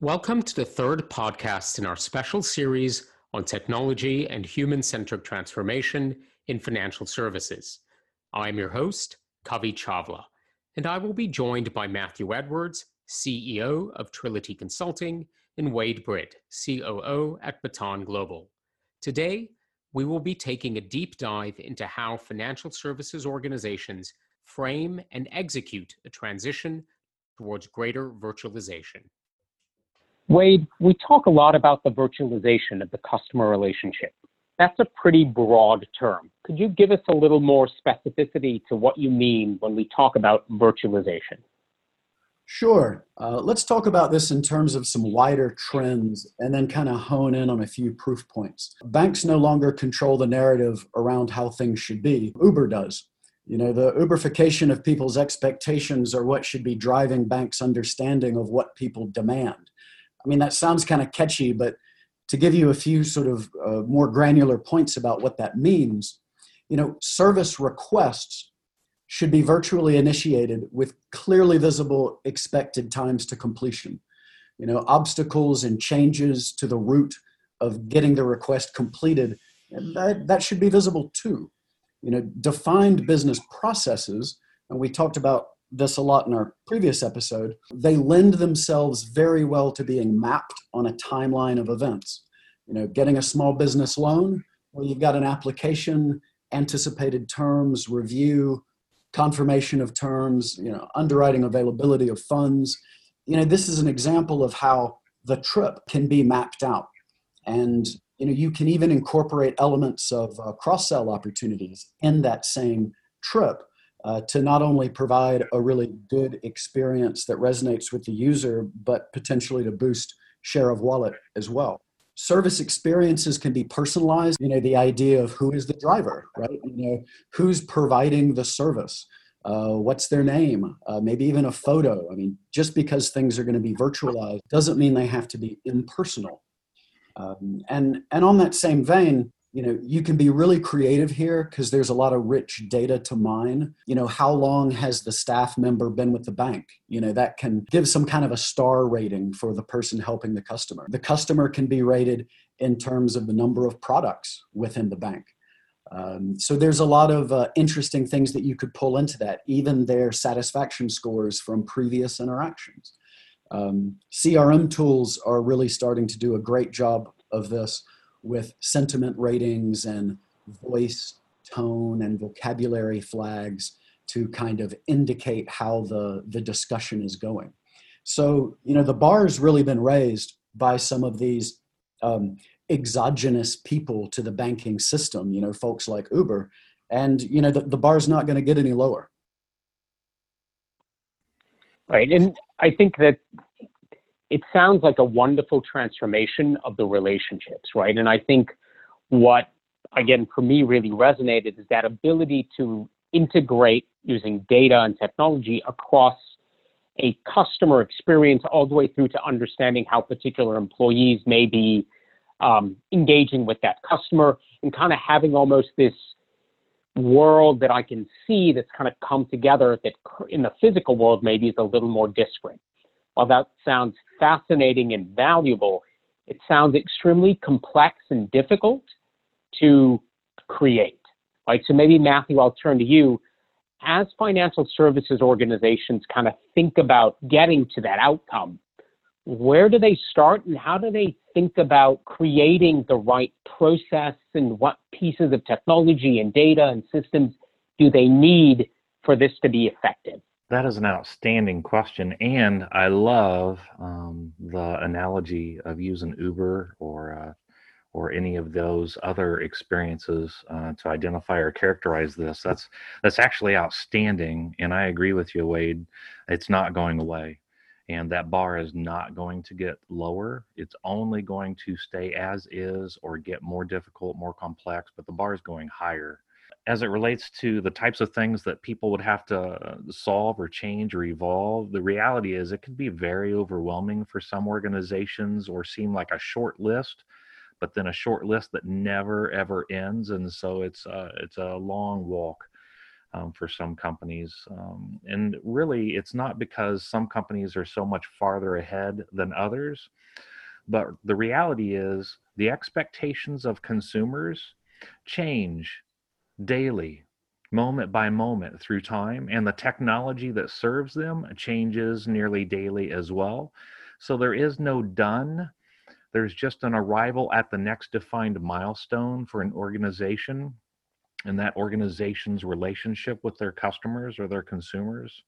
Welcome to the third podcast in our special series on technology and human centric transformation in financial services. I'm your host, Kavi Chavla, and I will be joined by Matthew Edwards, CEO of Trility Consulting, and Wade Britt, COO at Baton Global. Today, we will be taking a deep dive into how financial services organizations frame and execute a transition towards greater virtualization. Wade, we talk a lot about the virtualization of the customer relationship. That's a pretty broad term. Could you give us a little more specificity to what you mean when we talk about virtualization? Sure. Uh, let's talk about this in terms of some wider trends and then kind of hone in on a few proof points. Banks no longer control the narrative around how things should be, Uber does. You know, the Uberification of people's expectations are what should be driving banks' understanding of what people demand. I mean, that sounds kind of catchy, but to give you a few sort of uh, more granular points about what that means, you know, service requests should be virtually initiated with clearly visible expected times to completion. You know, obstacles and changes to the route of getting the request completed, that, that should be visible too. You know, defined business processes, and we talked about this a lot in our previous episode, they lend themselves very well to being mapped on a timeline of events. You know, getting a small business loan, well, you've got an application, anticipated terms, review, confirmation of terms, you know, underwriting availability of funds. You know, this is an example of how the trip can be mapped out. And you know, you can even incorporate elements of uh, cross-sell opportunities in that same trip uh, to not only provide a really good experience that resonates with the user, but potentially to boost share of wallet as well. Service experiences can be personalized. You know, the idea of who is the driver, right? You know, who's providing the service. Uh, what's their name? Uh, maybe even a photo. I mean, just because things are going to be virtualized doesn't mean they have to be impersonal. Um, and and on that same vein, you know you can be really creative here because there's a lot of rich data to mine. You know how long has the staff member been with the bank? You know that can give some kind of a star rating for the person helping the customer. The customer can be rated in terms of the number of products within the bank. Um, so there's a lot of uh, interesting things that you could pull into that even their satisfaction scores from previous interactions um, crm tools are really starting to do a great job of this with sentiment ratings and voice tone and vocabulary flags to kind of indicate how the, the discussion is going. So, you know, the bar has really been raised by some of these um, exogenous people to the banking system, you know, folks like Uber. And, you know, the, the bar is not going to get any lower. Right. And I think that it sounds like a wonderful transformation of the relationships, right? And I think what, again, for me really resonated is that ability to integrate using data and technology across a customer experience all the way through to understanding how particular employees may be um, engaging with that customer and kind of having almost this world that I can see that's kind of come together that in the physical world maybe is a little more disparate. While that sounds fascinating and valuable, it sounds extremely complex and difficult to create. Right? So maybe Matthew, I'll turn to you. As financial services organizations kind of think about getting to that outcome, where do they start and how do they think about creating the right process and what pieces of technology and data and systems do they need for this to be effective? That is an outstanding question, and I love um, the analogy of using Uber or uh, or any of those other experiences uh, to identify or characterize this. That's that's actually outstanding, and I agree with you, Wade. It's not going away, and that bar is not going to get lower. It's only going to stay as is or get more difficult, more complex. But the bar is going higher as it relates to the types of things that people would have to solve or change or evolve, the reality is it can be very overwhelming for some organizations or seem like a short list, but then a short list that never ever ends, and so it's uh, it's a long walk. Um, for some companies. Um, and really, it's not because some companies are so much farther ahead than others, but the reality is the expectations of consumers change daily, moment by moment through time, and the technology that serves them changes nearly daily as well. So there is no done. There's just an arrival at the next defined milestone for an organization and that organization's relationship with their customers or their consumers.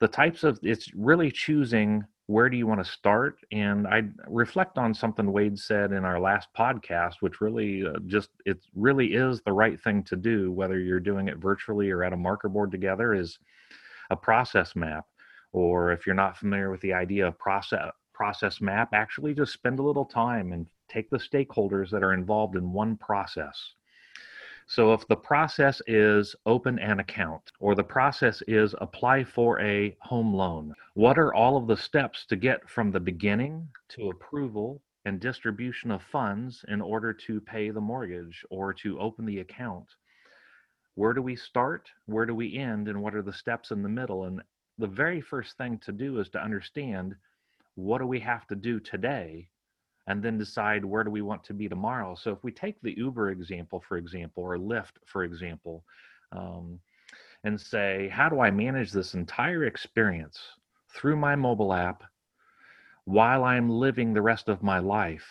The types of it's really choosing where do you want to start and i reflect on something wade said in our last podcast which really uh, just it really is the right thing to do whether you're doing it virtually or at a marker board together is a process map or if you're not familiar with the idea of process process map actually just spend a little time and take the stakeholders that are involved in one process so if the process is open an account or the process is apply for a home loan, what are all of the steps to get from the beginning to approval and distribution of funds in order to pay the mortgage or to open the account? Where do we start? Where do we end? And what are the steps in the middle? And the very first thing to do is to understand what do we have to do today and then decide where do we want to be tomorrow. So if we take the Uber example, for example, or Lyft, for example, um, and say, how do I manage this entire experience through my mobile app while I'm living the rest of my life?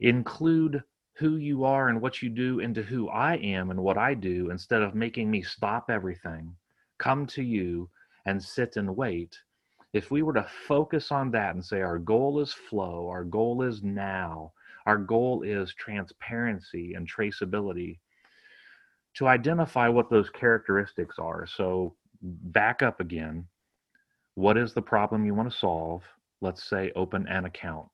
Include who you are and what you do into who I am and what I do instead of making me stop everything, come to you and sit and wait if we were to focus on that and say our goal is flow, our goal is now, our goal is transparency and traceability, to identify what those characteristics are. So, back up again. What is the problem you want to solve? Let's say open an account.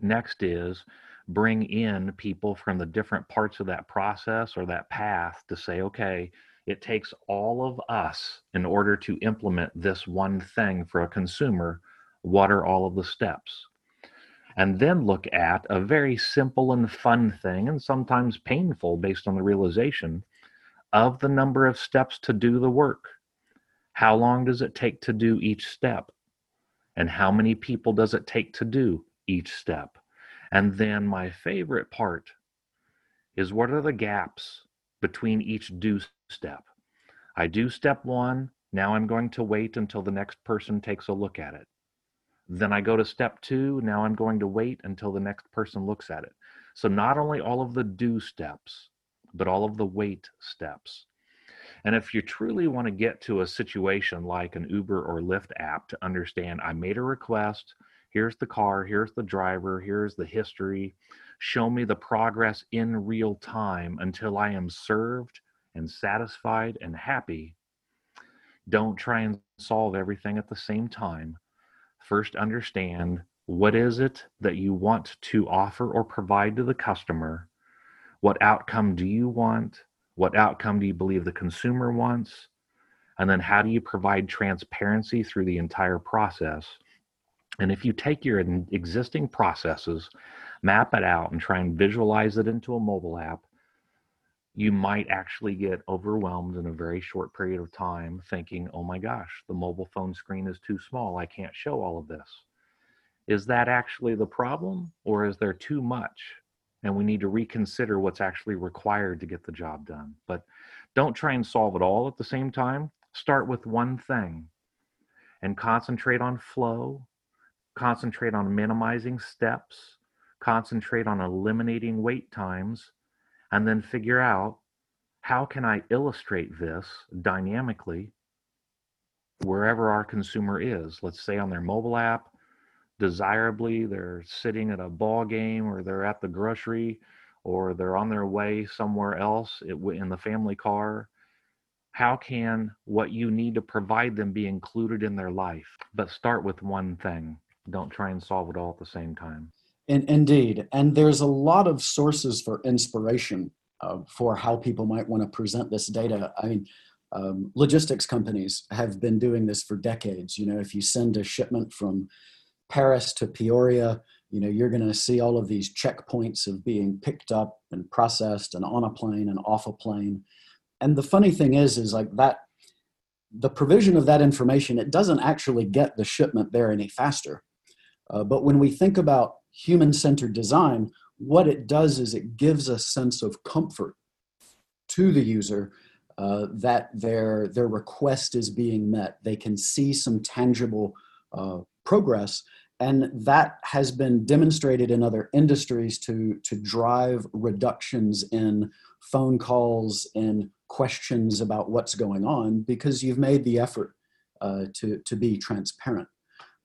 Next is bring in people from the different parts of that process or that path to say, okay, it takes all of us in order to implement this one thing for a consumer. What are all of the steps? And then look at a very simple and fun thing, and sometimes painful based on the realization of the number of steps to do the work. How long does it take to do each step? And how many people does it take to do each step? And then my favorite part is what are the gaps between each do step. I do step one. Now I'm going to wait until the next person takes a look at it. Then I go to step two. Now I'm going to wait until the next person looks at it. So not only all of the do steps, but all of the wait steps. And if you truly want to get to a situation like an Uber or Lyft app to understand, I made a request, here's the car, here's the driver, here's the history, show me the progress in real time until I am served and satisfied and happy, don't try and solve everything at the same time. First, understand what is it that you want to offer or provide to the customer? What outcome do you want? What outcome do you believe the consumer wants? And then, how do you provide transparency through the entire process? And if you take your existing processes, map it out, and try and visualize it into a mobile app, you might actually get overwhelmed in a very short period of time thinking, oh my gosh, the mobile phone screen is too small. I can't show all of this. Is that actually the problem or is there too much? And we need to reconsider what's actually required to get the job done. But don't try and solve it all at the same time. Start with one thing and concentrate on flow, concentrate on minimizing steps, concentrate on eliminating wait times and then figure out how can I illustrate this dynamically wherever our consumer is. Let's say on their mobile app, desirably they're sitting at a ball game or they're at the grocery or they're on their way somewhere else in the family car. How can what you need to provide them be included in their life? But start with one thing. Don't try and solve it all at the same time. In, indeed. And there's a lot of sources for inspiration uh, for how people might want to present this data. I mean, um, logistics companies have been doing this for decades. You know, if you send a shipment from Paris to Peoria, you know, you're going to see all of these checkpoints of being picked up and processed and on a plane and off a plane. and the funny thing is, is like that, the provision of that information, it doesn't actually get the shipment there any faster. Uh, but when we think about human centered design, what it does is it gives a sense of comfort to the user uh, that their their request is being met. They can see some tangible uh, progress, and that has been demonstrated in other industries to to drive reductions in phone calls and questions about what's going on because you've made the effort uh, to to be transparent.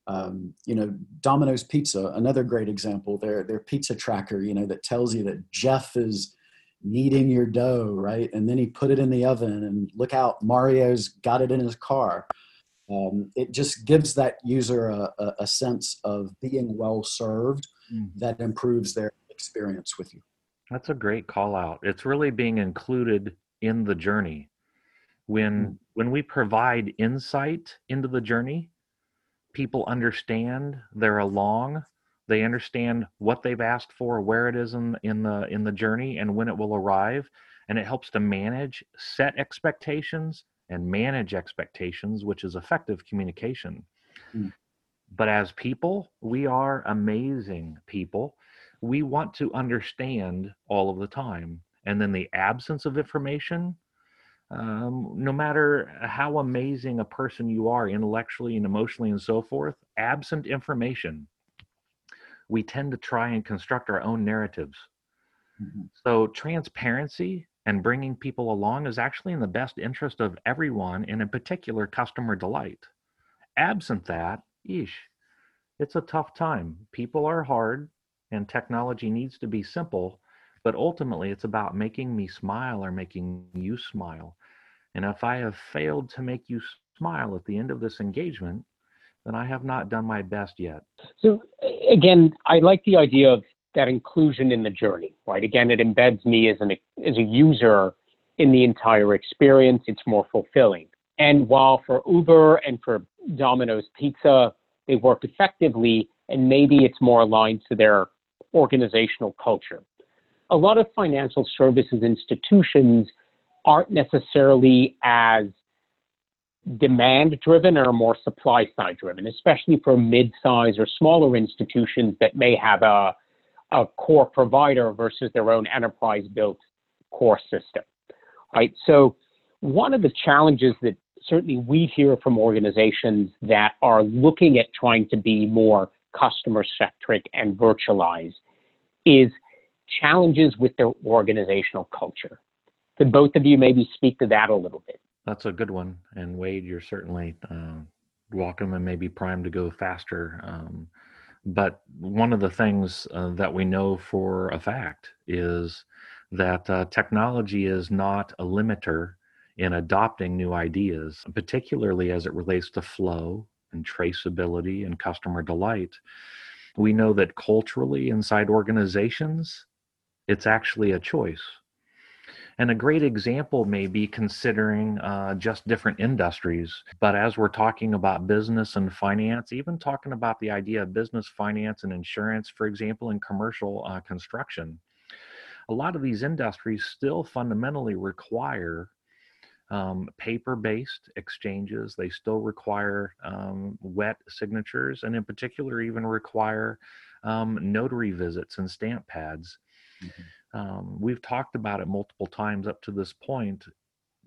Um, you know, Domino's Pizza, another great example. Their their pizza tracker, you know, that tells you that Jeff is kneading your dough, right? And then he put it in the oven and look out, Mario's got it in his car. Um, it just gives that user a, a, a sense of being well served mm. that improves their experience with you. That's a great call out. It's really being included in the journey. When mm. when we provide insight into the journey, people understand they're along. They understand what they've asked for where it is in, in the in the journey and when it will arrive. And it helps to manage set expectations and manage expectations which is effective communication. Mm. but as people we are amazing people. We want to understand all of the time. And then the absence of information um, no matter how amazing a person you are intellectually and emotionally and so forth absent information we tend to try and construct our own narratives. Mm-hmm. So, transparency and bringing people along is actually in the best interest of everyone, and in particular, customer delight. Absent that, eesh, it's a tough time. People are hard, and technology needs to be simple, but ultimately, it's about making me smile or making you smile. And if I have failed to make you smile at the end of this engagement, then I have not done my best yet. So again, I like the idea of that inclusion in the journey, right? Again, it embeds me as an as a user in the entire experience. It's more fulfilling. And while for Uber and for Domino's Pizza, they work effectively, and maybe it's more aligned to their organizational culture. A lot of financial services institutions aren't necessarily as demand driven or more supply side driven, especially for mid-size or smaller institutions that may have a, a core provider versus their own enterprise built core system, right? So one of the challenges that certainly we hear from organizations that are looking at trying to be more customer centric and virtualized is challenges with their organizational culture. Could both of you maybe speak to that a little bit? That's a good one. And Wade, you're certainly uh, welcome and maybe primed to go faster. Um, but one of the things uh, that we know for a fact is that uh, technology is not a limiter in adopting new ideas, particularly as it relates to flow and traceability and customer delight. We know that culturally inside organizations, it's actually a choice and a great example may be considering uh, just different industries. But as we're talking about business and finance, even talking about the idea of business, finance, and insurance, for example, in commercial uh, construction, a lot of these industries still fundamentally require um, paper based exchanges. They still require um, wet signatures, and in particular, even require um, notary visits and stamp pads. Mm-hmm. Um, we've talked about it multiple times up to this point.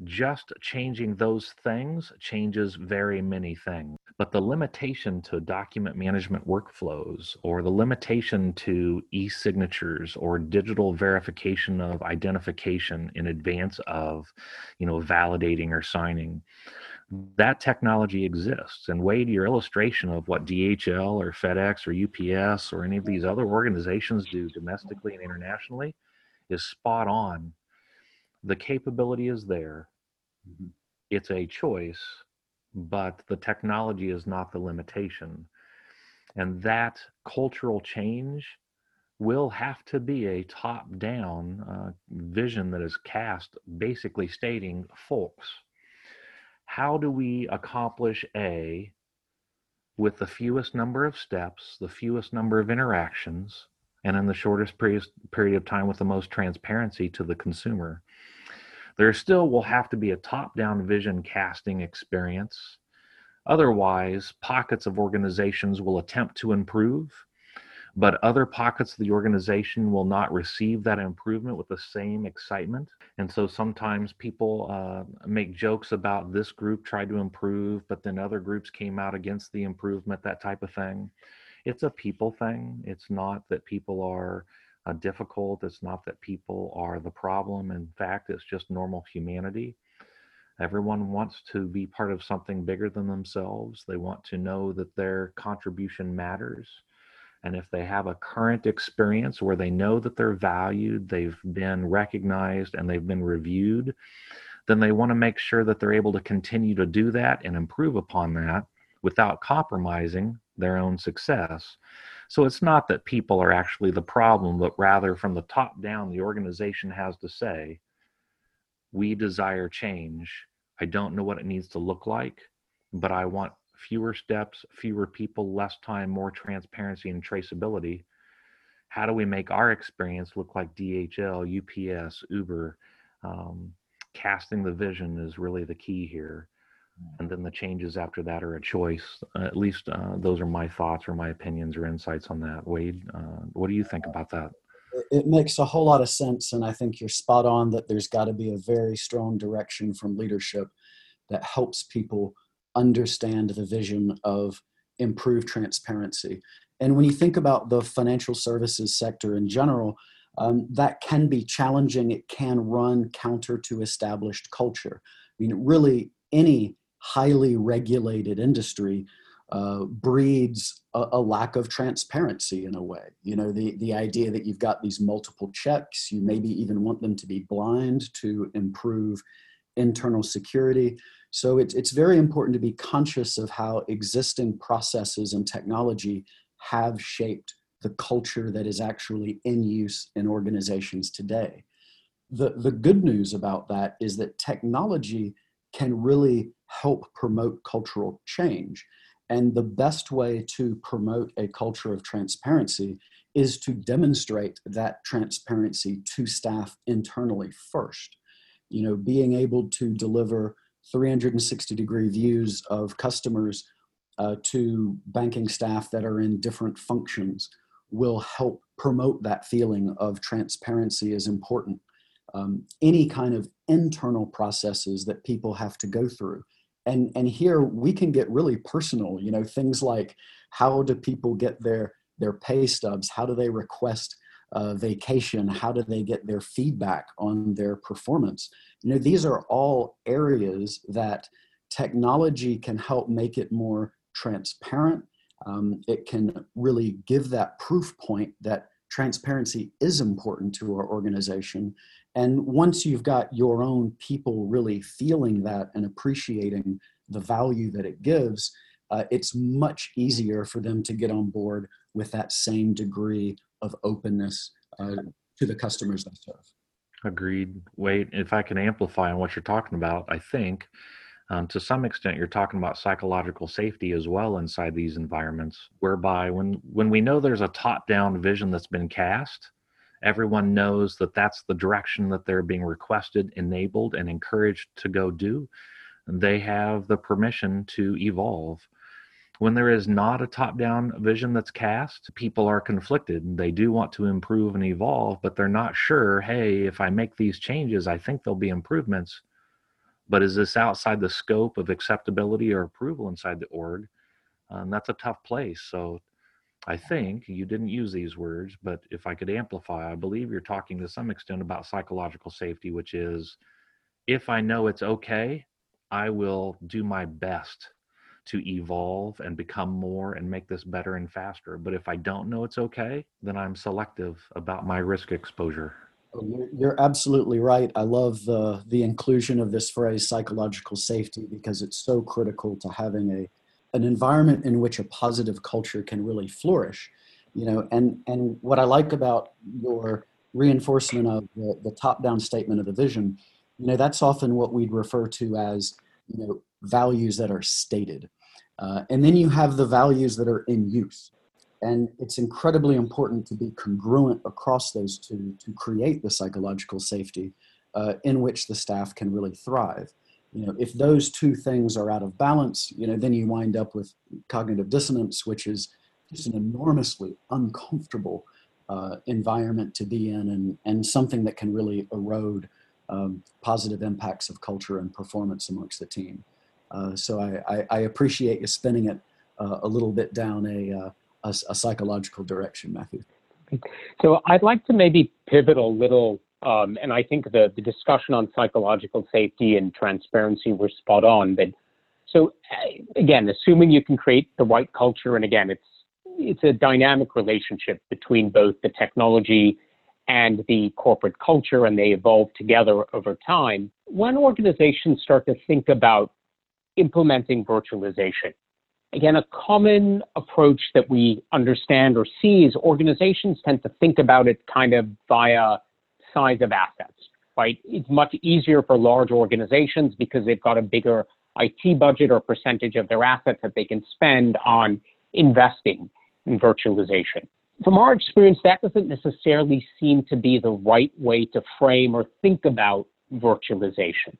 Just changing those things changes very many things but the limitation to document management workflows or the limitation to e-signatures or digital verification of identification in advance of you know validating or signing that technology exists and wade your illustration of what dhl or fedex or ups or any of these other organizations do domestically and internationally is spot on. The capability is there. Mm-hmm. It's a choice, but the technology is not the limitation. And that cultural change will have to be a top down uh, vision that is cast, basically stating, folks, how do we accomplish A with the fewest number of steps, the fewest number of interactions, and in the shortest period, of time with the most transparency to the consumer. There still will have to be a top down vision casting experience. Otherwise, pockets of organizations will attempt to improve, but other pockets of the organization will not receive that improvement with the same excitement. And so sometimes people uh, make jokes about this group tried to improve, but then other groups came out against the improvement, that type of thing. It's a people thing. It's not that people are uh, difficult. It's not that people are the problem. In fact, it's just normal humanity. Everyone wants to be part of something bigger than themselves. They want to know that their contribution matters. And if they have a current experience where they know that they're valued, they've been recognized, and they've been reviewed, then they want to make sure that they're able to continue to do that and improve upon that without compromising their own success. So it's not that people are actually the problem, but rather from the top down, the organization has to say, we desire change. I don't know what it needs to look like, but I want fewer steps, fewer people, less time, more transparency and traceability. How do we make our experience look like DHL, UPS, Uber? Um, casting the vision is really the key here. And then the changes after that are a choice. Uh, at least uh, those are my thoughts or my opinions or insights on that. Wade, uh, what do you think about that? It makes a whole lot of sense. And I think you're spot on that there's got to be a very strong direction from leadership that helps people understand the vision of improved transparency. And when you think about the financial services sector in general, um, that can be challenging. It can run counter to established culture. I mean, really, any highly regulated industry uh, breeds a, a, lack of transparency in a way. You know, the, the idea that you've got these multiple checks, you maybe even want them to be blind to improve internal security. So it's, it's very important to be conscious of how existing processes and technology have shaped the culture that is actually in use in organizations today. The, the good news about that is that technology can really help promote cultural change. And the best way to promote a culture of transparency is to demonstrate that transparency to staff internally first. You know, being able to deliver 360 degree views of customers uh, to banking staff that are in different functions will help promote that feeling of transparency is important. Um, any kind of internal processes that people have to go through. And, and here we can get really personal, you know, things like how do people get their, their pay stubs? How do they request uh, vacation? How do they get their feedback on their performance? You know, these are all areas that technology can help make it more transparent. Um, it can really give that proof point that transparency is important to our organization. And once you've got your own people really feeling that and appreciating the value that it gives, uh, it's much easier for them to get on board with that same degree of openness uh, to the customers they serve. Agreed. Wade, if I can amplify on what you're talking about, I think um, to some extent you're talking about psychological safety as well inside these environments, whereby when when we know there's a top-down vision that's been cast, everyone knows that that's the direction that they're being requested, enabled, and encouraged to go do. They have the permission to evolve when there is not a top down vision that's cast, people are conflicted. They do want to improve and evolve, but they're not sure hey, if I make these changes, I think there'll be improvements. But is this outside the scope of acceptability or approval inside the org? Um, that's a tough place. So I think you didn't use these words, but if I could amplify, I believe you're talking to some extent about psychological safety, which is if I know it's okay, I will do my best to evolve and become more and make this better and faster. But if I don't know it's okay, then I'm selective about my risk exposure. Oh, you're absolutely right. I love the the inclusion of this phrase psychological safety because it's so critical to having a an environment in which a positive culture can really flourish. You know, and and what I like about your reinforcement of the, the top down statement of the vision, you know, that's often what we'd refer to as you know values that are stated. Uh, and then you have the values that are in use. And it's incredibly important to be congruent across those two to create the psychological safety uh, in which the staff can really thrive. You know, if those two things are out of balance, you know, then you wind up with cognitive dissonance, which is just an enormously uncomfortable uh, environment to be in and, and something that can really erode um, positive impacts of culture and performance amongst the team. Uh, so I, I, I, appreciate you spinning it uh, a little bit down a, uh, a, a, psychological direction, Matthew. So I'd like to maybe pivot a little, um, and I think the, the discussion on psychological safety and transparency were spot on. But so again, assuming you can create the right culture, and again, it's it's a dynamic relationship between both the technology and the corporate culture, and they evolve together over time. When organizations start to think about implementing virtualization, again, a common approach that we understand or see is organizations tend to think about it kind of via size of assets, right? It's much easier for large organizations because they've got a bigger IT budget or percentage of their assets that they can spend on investing in virtualization. From our experience, that doesn't necessarily seem to be the right way to frame or think about virtualization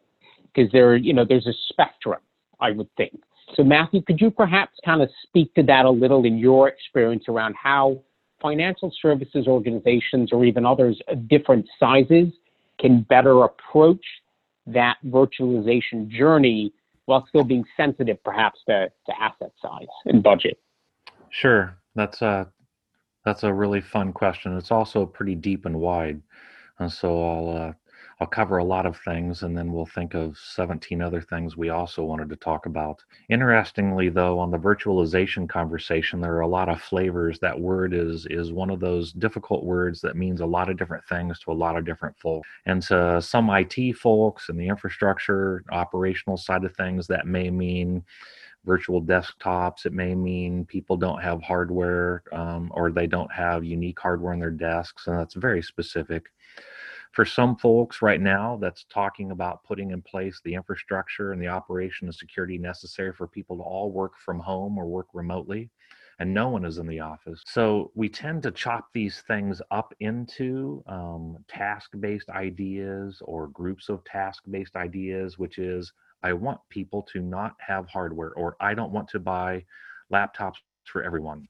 because there, you know, there's a spectrum, I would think. So, Matthew, could you perhaps kind of speak to that a little in your experience around how financial services organizations or even others of different sizes can better approach that virtualization journey while still being sensitive perhaps to, to asset size and budget? Sure. That's a that's a really fun question. It's also pretty deep and wide, and so I'll uh, I'll cover a lot of things, and then we'll think of 17 other things we also wanted to talk about. Interestingly, though, on the virtualization conversation, there are a lot of flavors. That word is is one of those difficult words that means a lot of different things to a lot of different folks. And to some IT folks and the infrastructure operational side of things, that may mean virtual desktops. It may mean people don't have hardware um, or they don't have unique hardware on their desks, and that's very specific. For some folks right now, that's talking about putting in place the infrastructure and the operation and security necessary for people to all work from home or work remotely and no one is in the office. So we tend to chop these things up into um, task based ideas or groups of task based ideas, which is I want people to not have hardware, or I don't want to buy laptops for everyone,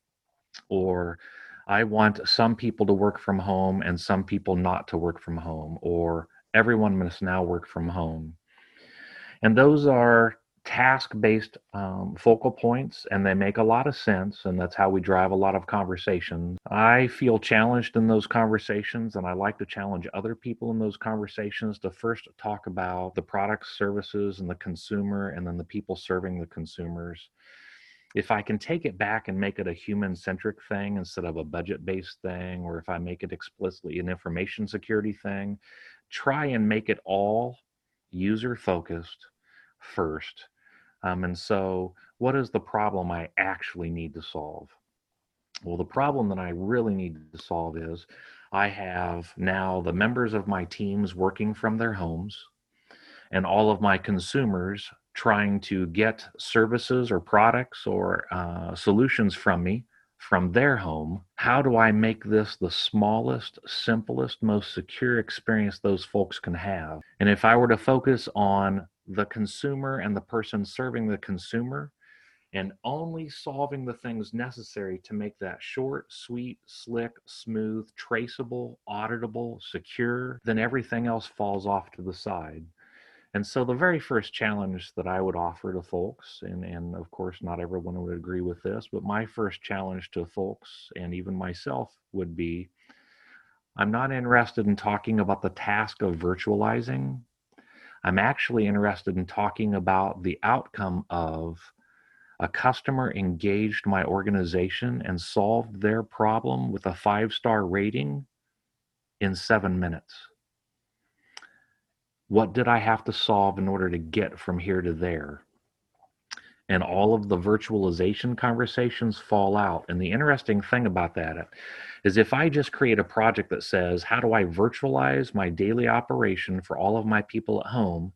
or I want some people to work from home and some people not to work from home, or everyone must now work from home. And those are task based um, focal points and they make a lot of sense and that's how we drive a lot of conversations. I feel challenged in those conversations and i like to challenge other people in those conversations to first talk about the products services and the consumer and then the people serving the consumers. If i can take it back and make it a human centric thing instead of a budget based thing or if i make it explicitly an information security thing try and make it all user focused first. Um, and so, what is the problem I actually need to solve? Well, the problem that I really need to solve is I have now the members of my teams working from their homes and all of my consumers trying to get services or products or uh, solutions from me from their home. How do I make this the smallest, simplest, most secure experience those folks can have? And if I were to focus on the consumer and the person serving the consumer and only solving the things necessary to make that short, sweet, slick, smooth, traceable, auditable, secure, then everything else falls off to the side. And so the very first challenge that I would offer to folks, and, and of course not everyone would agree with this, but my first challenge to folks and even myself would be I'm not interested in talking about the task of virtualizing I'm actually interested in talking about the outcome of a customer engaged my organization and solved their problem with a five star rating in seven minutes. What did I have to solve in order to get from here to there? And all of the virtualization conversations fall out. And the interesting thing about that is if I just create a project that says, How do I virtualize my daily operation for all of my people at home?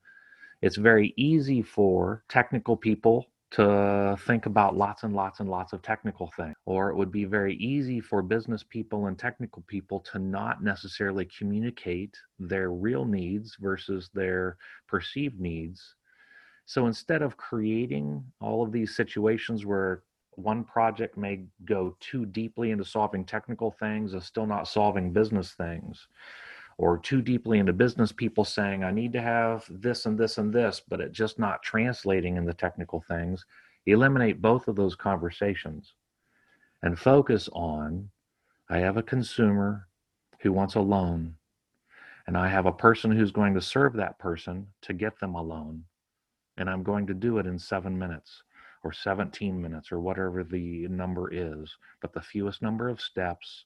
It's very easy for technical people to think about lots and lots and lots of technical things. Or it would be very easy for business people and technical people to not necessarily communicate their real needs versus their perceived needs. So instead of creating all of these situations where one project may go too deeply into solving technical things and still not solving business things, or too deeply into business people saying i need to have this and this and this but it just not translating in the technical things eliminate both of those conversations and focus on i have a consumer who wants a loan and i have a person who's going to serve that person to get them a loan and i'm going to do it in seven minutes or 17 minutes or whatever the number is but the fewest number of steps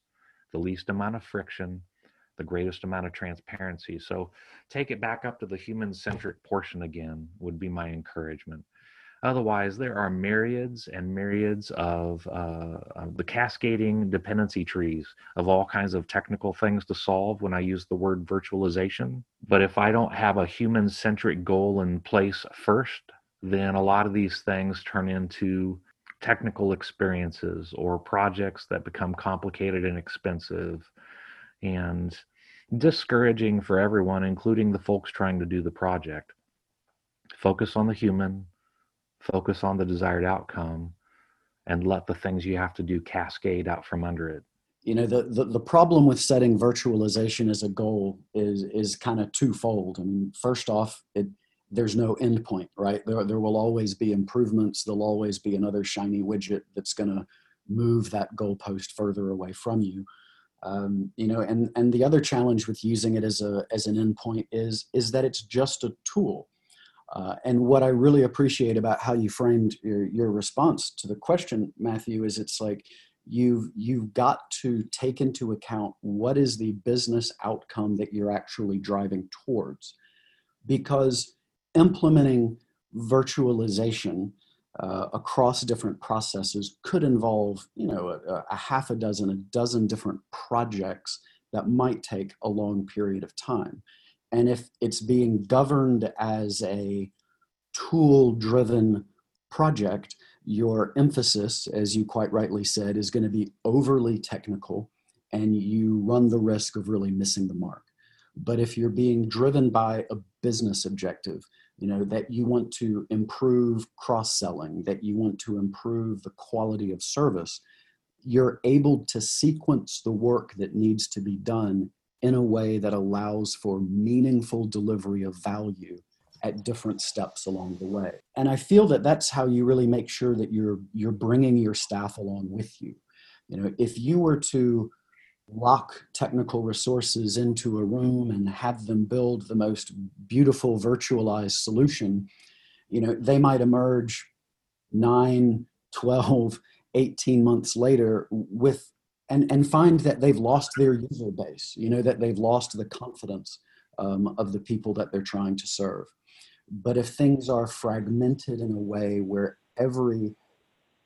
the least amount of friction the greatest amount of transparency. So take it back up to the human centric portion again, would be my encouragement. Otherwise, there are myriads and myriads of, uh, the cascading dependency trees of all kinds of technical things to solve when I use the word virtualization. But if I don't have a human centric goal in place first, then a lot of these things turn into technical experiences or projects that become complicated and expensive and discouraging for everyone, including the folks trying to do the project. Focus on the human, focus on the desired outcome, and let the things you have to do cascade out from under it. You know, the, the, the problem with setting virtualization as a goal is is kind of twofold. I mean, first off, it there's no endpoint, right? There, there will always be improvements. There'll always be another shiny widget that's going to move that goalpost further away from you um, you know and and the other challenge with using it as a as an endpoint is is that it's just a tool uh, and what i really appreciate about how you framed your, your response to the question matthew is it's like you've you've got to take into account what is the business outcome that you're actually driving towards. Because implementing virtualization uh, across different processes could involve you know a, a, half a dozen a dozen different projects that might take a long period of time and if it's being governed as a tool driven project your emphasis as you quite rightly said is going to be overly technical and you run the risk of really missing the mark. But if you're being driven by a business objective you know that you want to improve cross selling that you want to improve the quality of service you're able to sequence the work that needs to be done in a way that allows for meaningful delivery of value at different steps along the way. And i feel that that's how you really make sure that you're you're bringing your staff along with you. You know if you were to lock technical resources into a room and have them build the most beautiful virtualized solution you know they might emerge 9 12 18 months later with and and find that they've lost their user base you know that they've lost the confidence um, of the people that they're trying to serve. But if things are fragmented in a way where every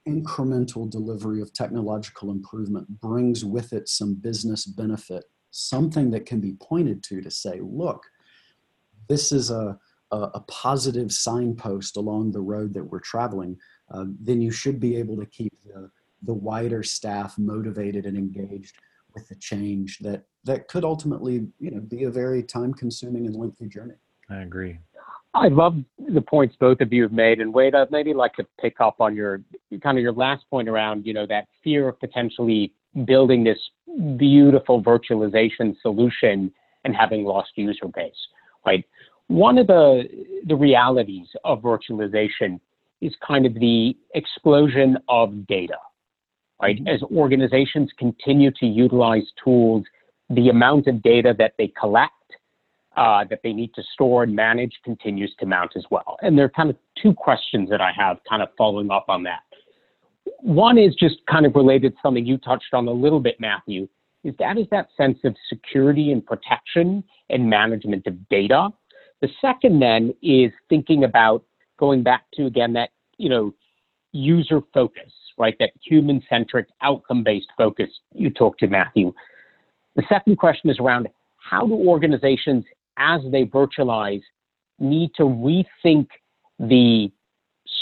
incremental delivery of technological improvement brings with it some business benefit, something that can be pointed to to say, look, this is a, a, positive signpost along the road that we're traveling, uh, then you should be able to keep the, the wider staff motivated and engaged with the change that, that could ultimately you know, be a very time consuming and lengthy journey. I agree. I love the points both of you have made, and Wade, I'd maybe like to pick up on your kind of your last point around, you know, that fear of potentially building this beautiful virtualization solution and having lost user base, right? One of the the realities of virtualization is kind of the explosion of data, right? Mm-hmm. As organizations continue to utilize tools, the amount of data that they collect uh, that they need to store and manage continues to mount as well. And there are kind of two questions that I have kind of following up on that. One is just kind of related to something you touched on a little bit, Matthew, is that is that sense of security and protection and management of data. The second then is thinking about going back to again that, you know, user focus, right? That human centric outcome based focus you talked to Matthew. The second question is around how do organizations as they virtualize, need to rethink the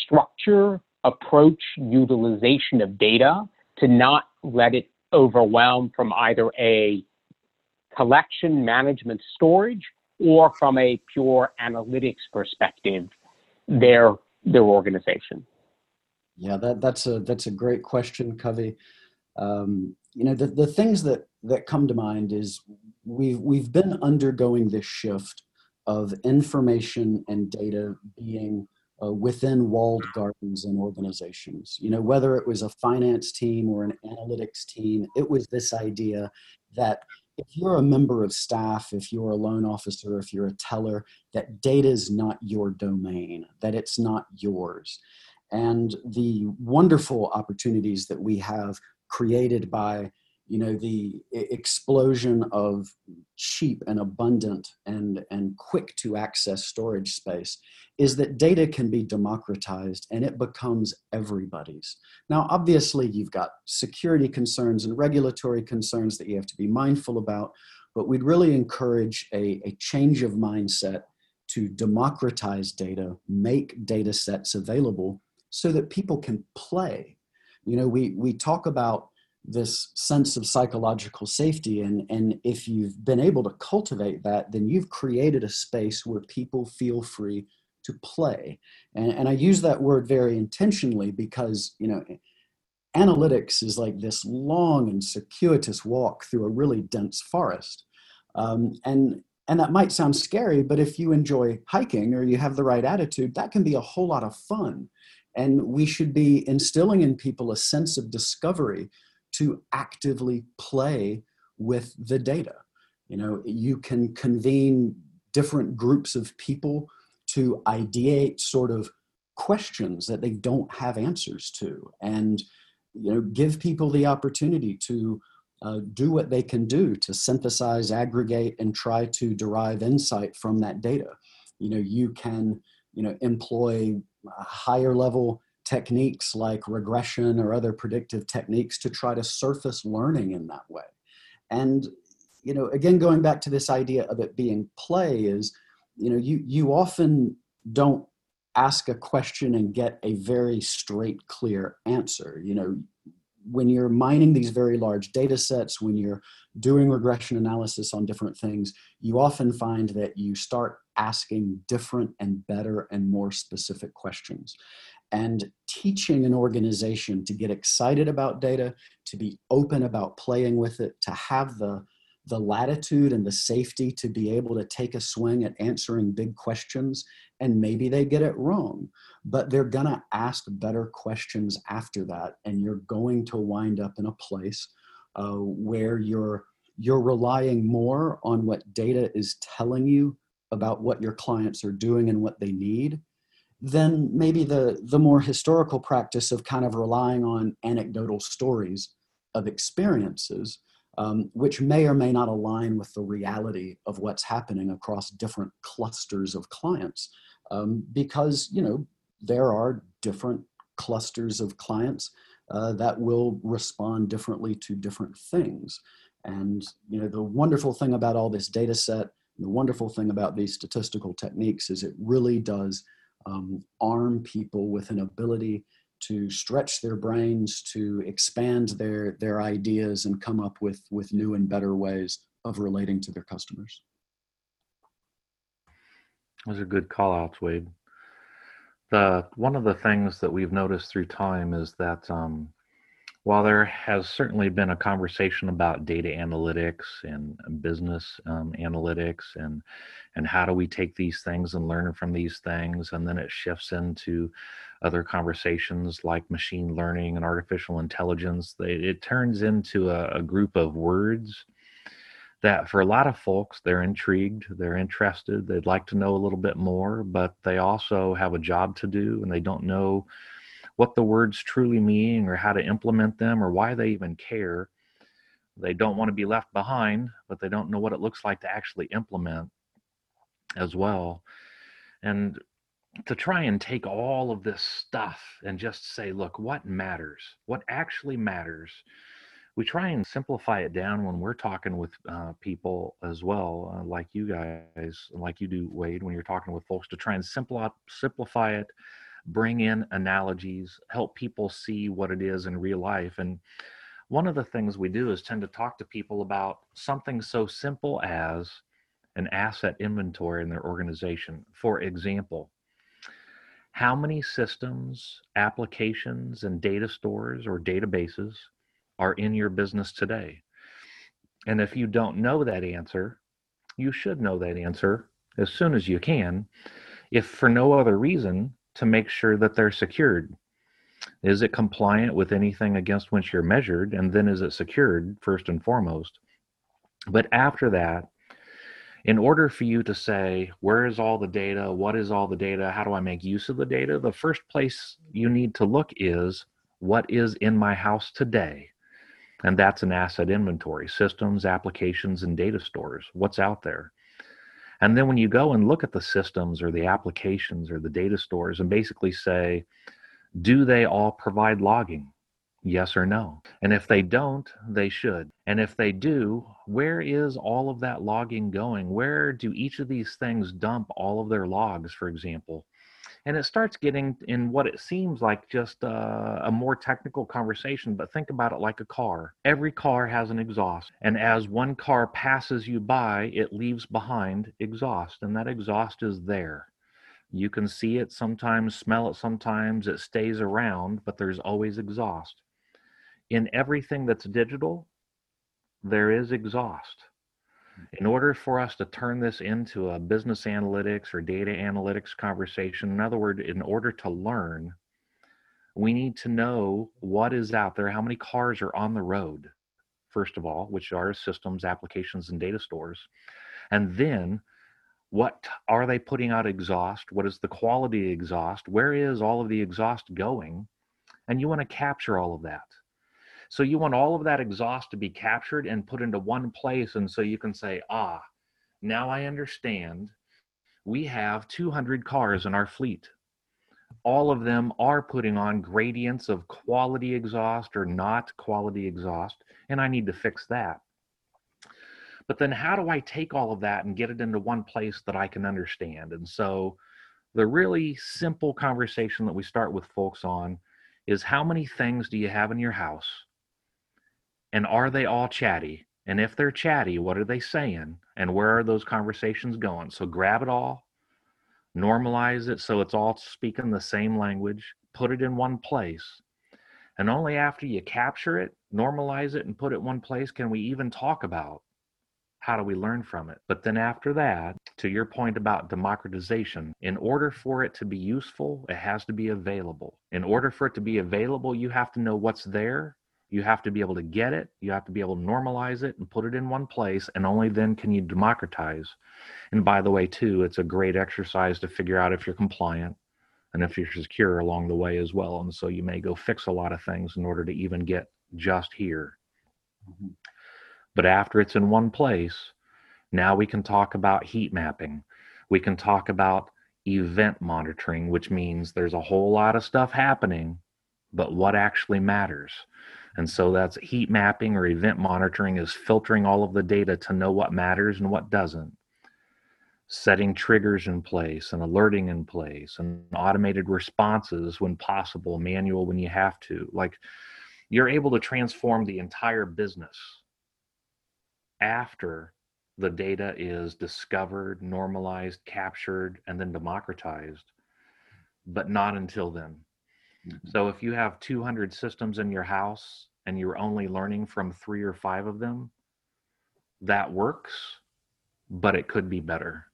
structure approach utilization of data to not let it overwhelm from either a collection management storage or from a pure analytics perspective their their organization yeah that, that's a that's a great question Kavi um, you know the, the things that that come to mind is we've we've been undergoing this shift of information and data being uh, within walled gardens and organizations. You know, whether it was a finance team or an analytics team, it was this idea that if you're a member of staff, if you're a loan officer, if you're a teller, that data is not your domain, that it's not yours. And the wonderful opportunities that we have created by you know the explosion of cheap and abundant and and quick to access storage space is that data can be democratized and it becomes everybody's. Now obviously you've got security concerns and regulatory concerns that you have to be mindful about but we'd really encourage a, a change of mindset to democratize data make data sets available so that people can play. You know we we talk about this sense of psychological safety and and if you've been able to cultivate that then you've created a space where people feel free to play. And, and i use that word very intentionally because you know analytics is like this long and circuitous walk through a really dense forest. Um, and and that might sound scary but if you enjoy hiking or you have the right attitude that can be a whole lot of fun and we should be instilling in people a sense of discovery to actively play with the data. You know, you can convene different groups of people to ideate sort of questions that they don't have answers to and you know give people the opportunity to uh, do what they can do to synthesize aggregate and try to derive insight from that data you know you can you know employ higher level techniques like regression or other predictive techniques to try to surface learning in that way. And, you know, again, going back to this idea of it being play is, you know, you, you often don't ask a question and get a very straight, clear answer. You know, when you're mining these very large data sets, when you're doing regression analysis on different things, you often find that you start asking different and better and more specific questions. And teaching an organization to get excited about data, to be open about playing with it, to have the the latitude and the safety to be able to take a swing at answering big questions and maybe they get it wrong but they're going to ask better questions after that and you're going to wind up in a place uh, where you're you're relying more on what data is telling you about what your clients are doing and what they need than maybe the the more historical practice of kind of relying on anecdotal stories of experiences um, which may or may not align with the reality of what's happening across different clusters of clients um, because you know there are different clusters of clients uh, that will respond differently to different things and you know the wonderful thing about all this data set the wonderful thing about these statistical techniques is it really does um, arm people with an ability to stretch their brains, to expand their their ideas, and come up with with new and better ways of relating to their customers. Those are good call outs, Wade. The one of the things that we've noticed through time is that um, while there has certainly been a conversation about data analytics and business um, analytics and and how do we take these things and learn from these things and then it shifts into other conversations like machine learning and artificial intelligence it, it turns into a, a group of words that for a lot of folks they're intrigued they're interested they'd like to know a little bit more but they also have a job to do and they don't know what the words truly mean or how to implement them or why they even care. They don't want to be left behind, but they don't know what it looks like to actually implement as well. And to try and take all of this stuff and just say, look, what matters? What actually matters? We try and simplify it down when we're talking with uh, people as well, uh, like you guys, like you do, Wade, when you're talking with folks, to try and simplify, simplify it bring in analogies, help people see what it is in real life. And one of the things we do is tend to talk to people about something so simple as an asset inventory in their organization. For example, how many systems, applications, and data stores or databases are in your business today? And if you don't know that answer, you should know that answer as soon as you can, if for no other reason to make sure that they're secured. Is it compliant with anything against which you're measured? And then is it secured first and foremost? But after that, in order for you to say, where is all the data? What is all the data? How do I make use of the data? The first place you need to look is what is in my house today? And that's an asset inventory systems, applications, and data stores. What's out there? And then when you go and look at the systems or the applications or the data stores and basically say, do they all provide logging? Yes or no? And if they don't, they should. And if they do, where is all of that logging going? Where do each of these things dump all of their logs, for example? And it starts getting in what it seems like just a, a more technical conversation, but think about it like a car. Every car has an exhaust. And as one car passes you by, it leaves behind exhaust. And that exhaust is there. You can see it sometimes, smell it sometimes, it stays around, but there's always exhaust in everything that's digital, there is exhaust. In order for us to turn this into a business analytics or data analytics conversation, in other words, in order to learn, we need to know what is out there, how many cars are on the road, first of all, which are systems, applications, and data stores. And then what are they putting out exhaust? What is the quality exhaust? Where is all of the exhaust going? And you want to capture all of that. So you want all of that exhaust to be captured and put into one place. And so you can say, ah, now I understand we have 200 cars in our fleet. All of them are putting on gradients of quality exhaust or not quality exhaust, and I need to fix that. But then, how do I take all of that and get it into one place that I can understand? And so, the really simple conversation that we start with folks on is how many things do you have in your house and are they all chatty? And if they're chatty, what are they saying? And where are those conversations going? So grab it all, normalize it so it's all speaking the same language, put it in one place. And only after you capture it, normalize it, and put it one place can we even talk about how do we learn from it. But then after that, to your point about democratization, in order for it to be useful, it has to be available. In order for it to be available, you have to know what's there you have to be able to get it, you have to be able to normalize it and put it in one place, and only then can you democratize. And by the way, too, it's a great exercise to figure out if you're compliant and if you're secure along the way as well. And so you may go fix a lot of things in order to even get just here. Mm-hmm. But after it's in one place, now we can talk about heat mapping. We can talk about event monitoring, which means there's a whole lot of stuff happening, but what actually matters? And so that's heat mapping or event monitoring is filtering all of the data to know what matters and what doesn't. Setting triggers in place and alerting in place and automated responses when possible, manual when you have to. Like you're able to transform the entire business after the data is discovered, normalized, captured, and then democratized, but not until then. Mm-hmm. So if you have 200 systems in your house and you're only learning from three or five of them, that works, but it could be better.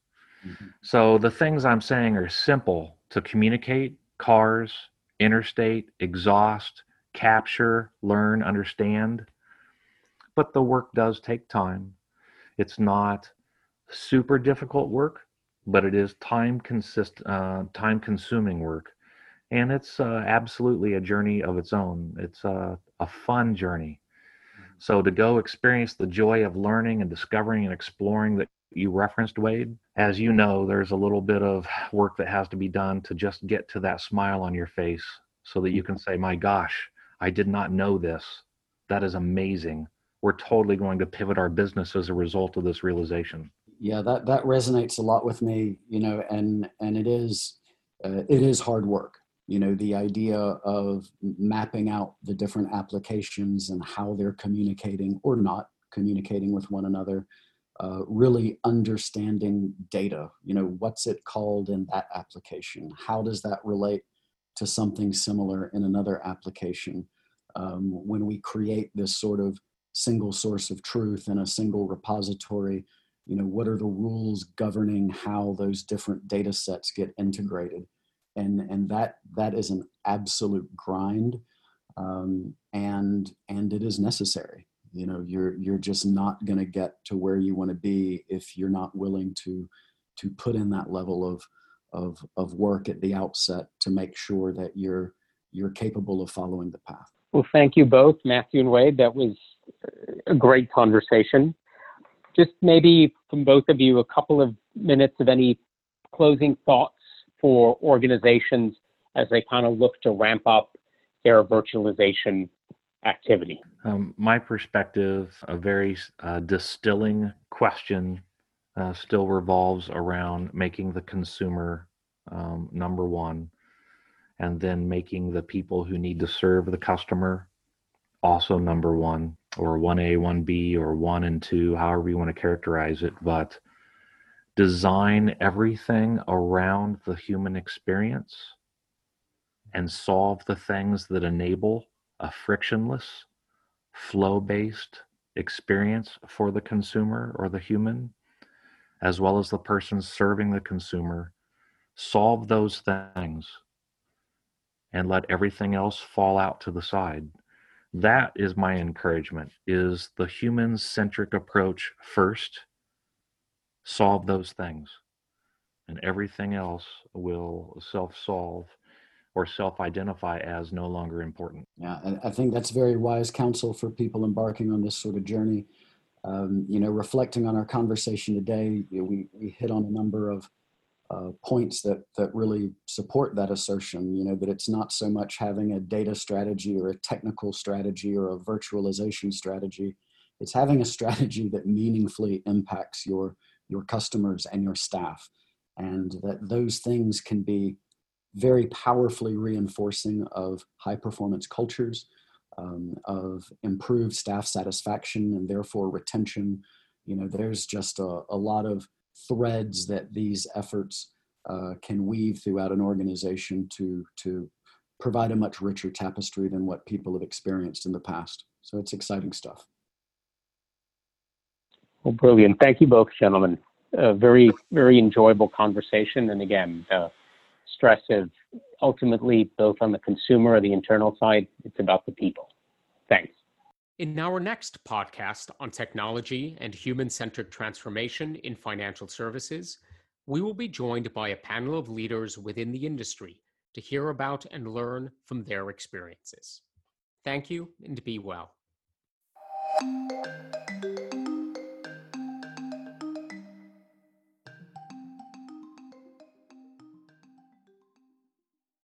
Mm-hmm. So the things I'm saying are simple to communicate cars, interstate, exhaust, capture, learn, understand. But the work does take time. It's not super difficult work, but it is time consist uh, time consuming work and it's uh, absolutely a journey of its own. It's a, a fun journey. Mm-hmm. So to go experience the joy of learning and discovering and exploring that you referenced, Wade, as you know, there's a little bit of work that has to be done to just get to that smile on your face so that you can say, My gosh, I did not know this. That is amazing. We're totally going to pivot our business as a result of this realization. Yeah, that, that resonates a lot with me, you know, and and it is uh, it is hard work you know the idea of mapping out the different applications and how they're communicating or not communicating with one another uh, really understanding data you know what's it called in that application? How does that relate to something similar in another application? Um, when we create this sort of single source of truth in a single repository you know what are the rules governing how those different data sets get integrated and and that that is an absolute grind um, and and it is necessary. You know you're you're just not going to get to where you want to be if you're not willing to to put in that level of of of work at the outset to make sure that you're you're capable of following the path. Well thank you both matthew and wade. That was a great conversation. Just maybe from both of you a couple of minutes of any closing thoughts for organizations as they kind of look to ramp up their virtualization activity? Um, my perspective, a very uh, distilling question, uh, still revolves around making the consumer um, number one, and then making the people who need to serve the customer also number one, or 1A, 1B, or 1 and 2, however you want to characterize it. But design everything around the human experience and solve the things that enable a frictionless, flow based experience for the consumer or the human, as well as the person serving the consumer. Solve those things and let everything else fall out to the side. That is my encouragement is the human centric approach first solve those things. And everything else will self-solve or self-identify as no longer important. Yeah i think that's very wise counsel for people embarking on this sort of journey. Um, you know reflecting on our conversation today you know, we, we hit on a number of uh, points that that really support that assertion you know that it's not so much having a data strategy or a technical strategy or a virtualization strategy. It's having a strategy that meaningfully impacts your your customers and your staff and that those things can be very powerfully reinforcing of high performance cultures um, of improved staff satisfaction and therefore retention. You know there's just a, a lot of threads that these efforts uh, can weave throughout an organization to to provide a much richer tapestry than what people have experienced in the past. So it's exciting stuff well, brilliant. Thank you both, gentlemen. A very, very enjoyable conversation. And again, the stress of ultimately both on the consumer or the internal side, it's about the people. Thanks. In our next podcast on technology and human centered transformation in financial services, we will be joined by a panel of leaders within the industry to hear about and learn from their experiences. Thank you and be well.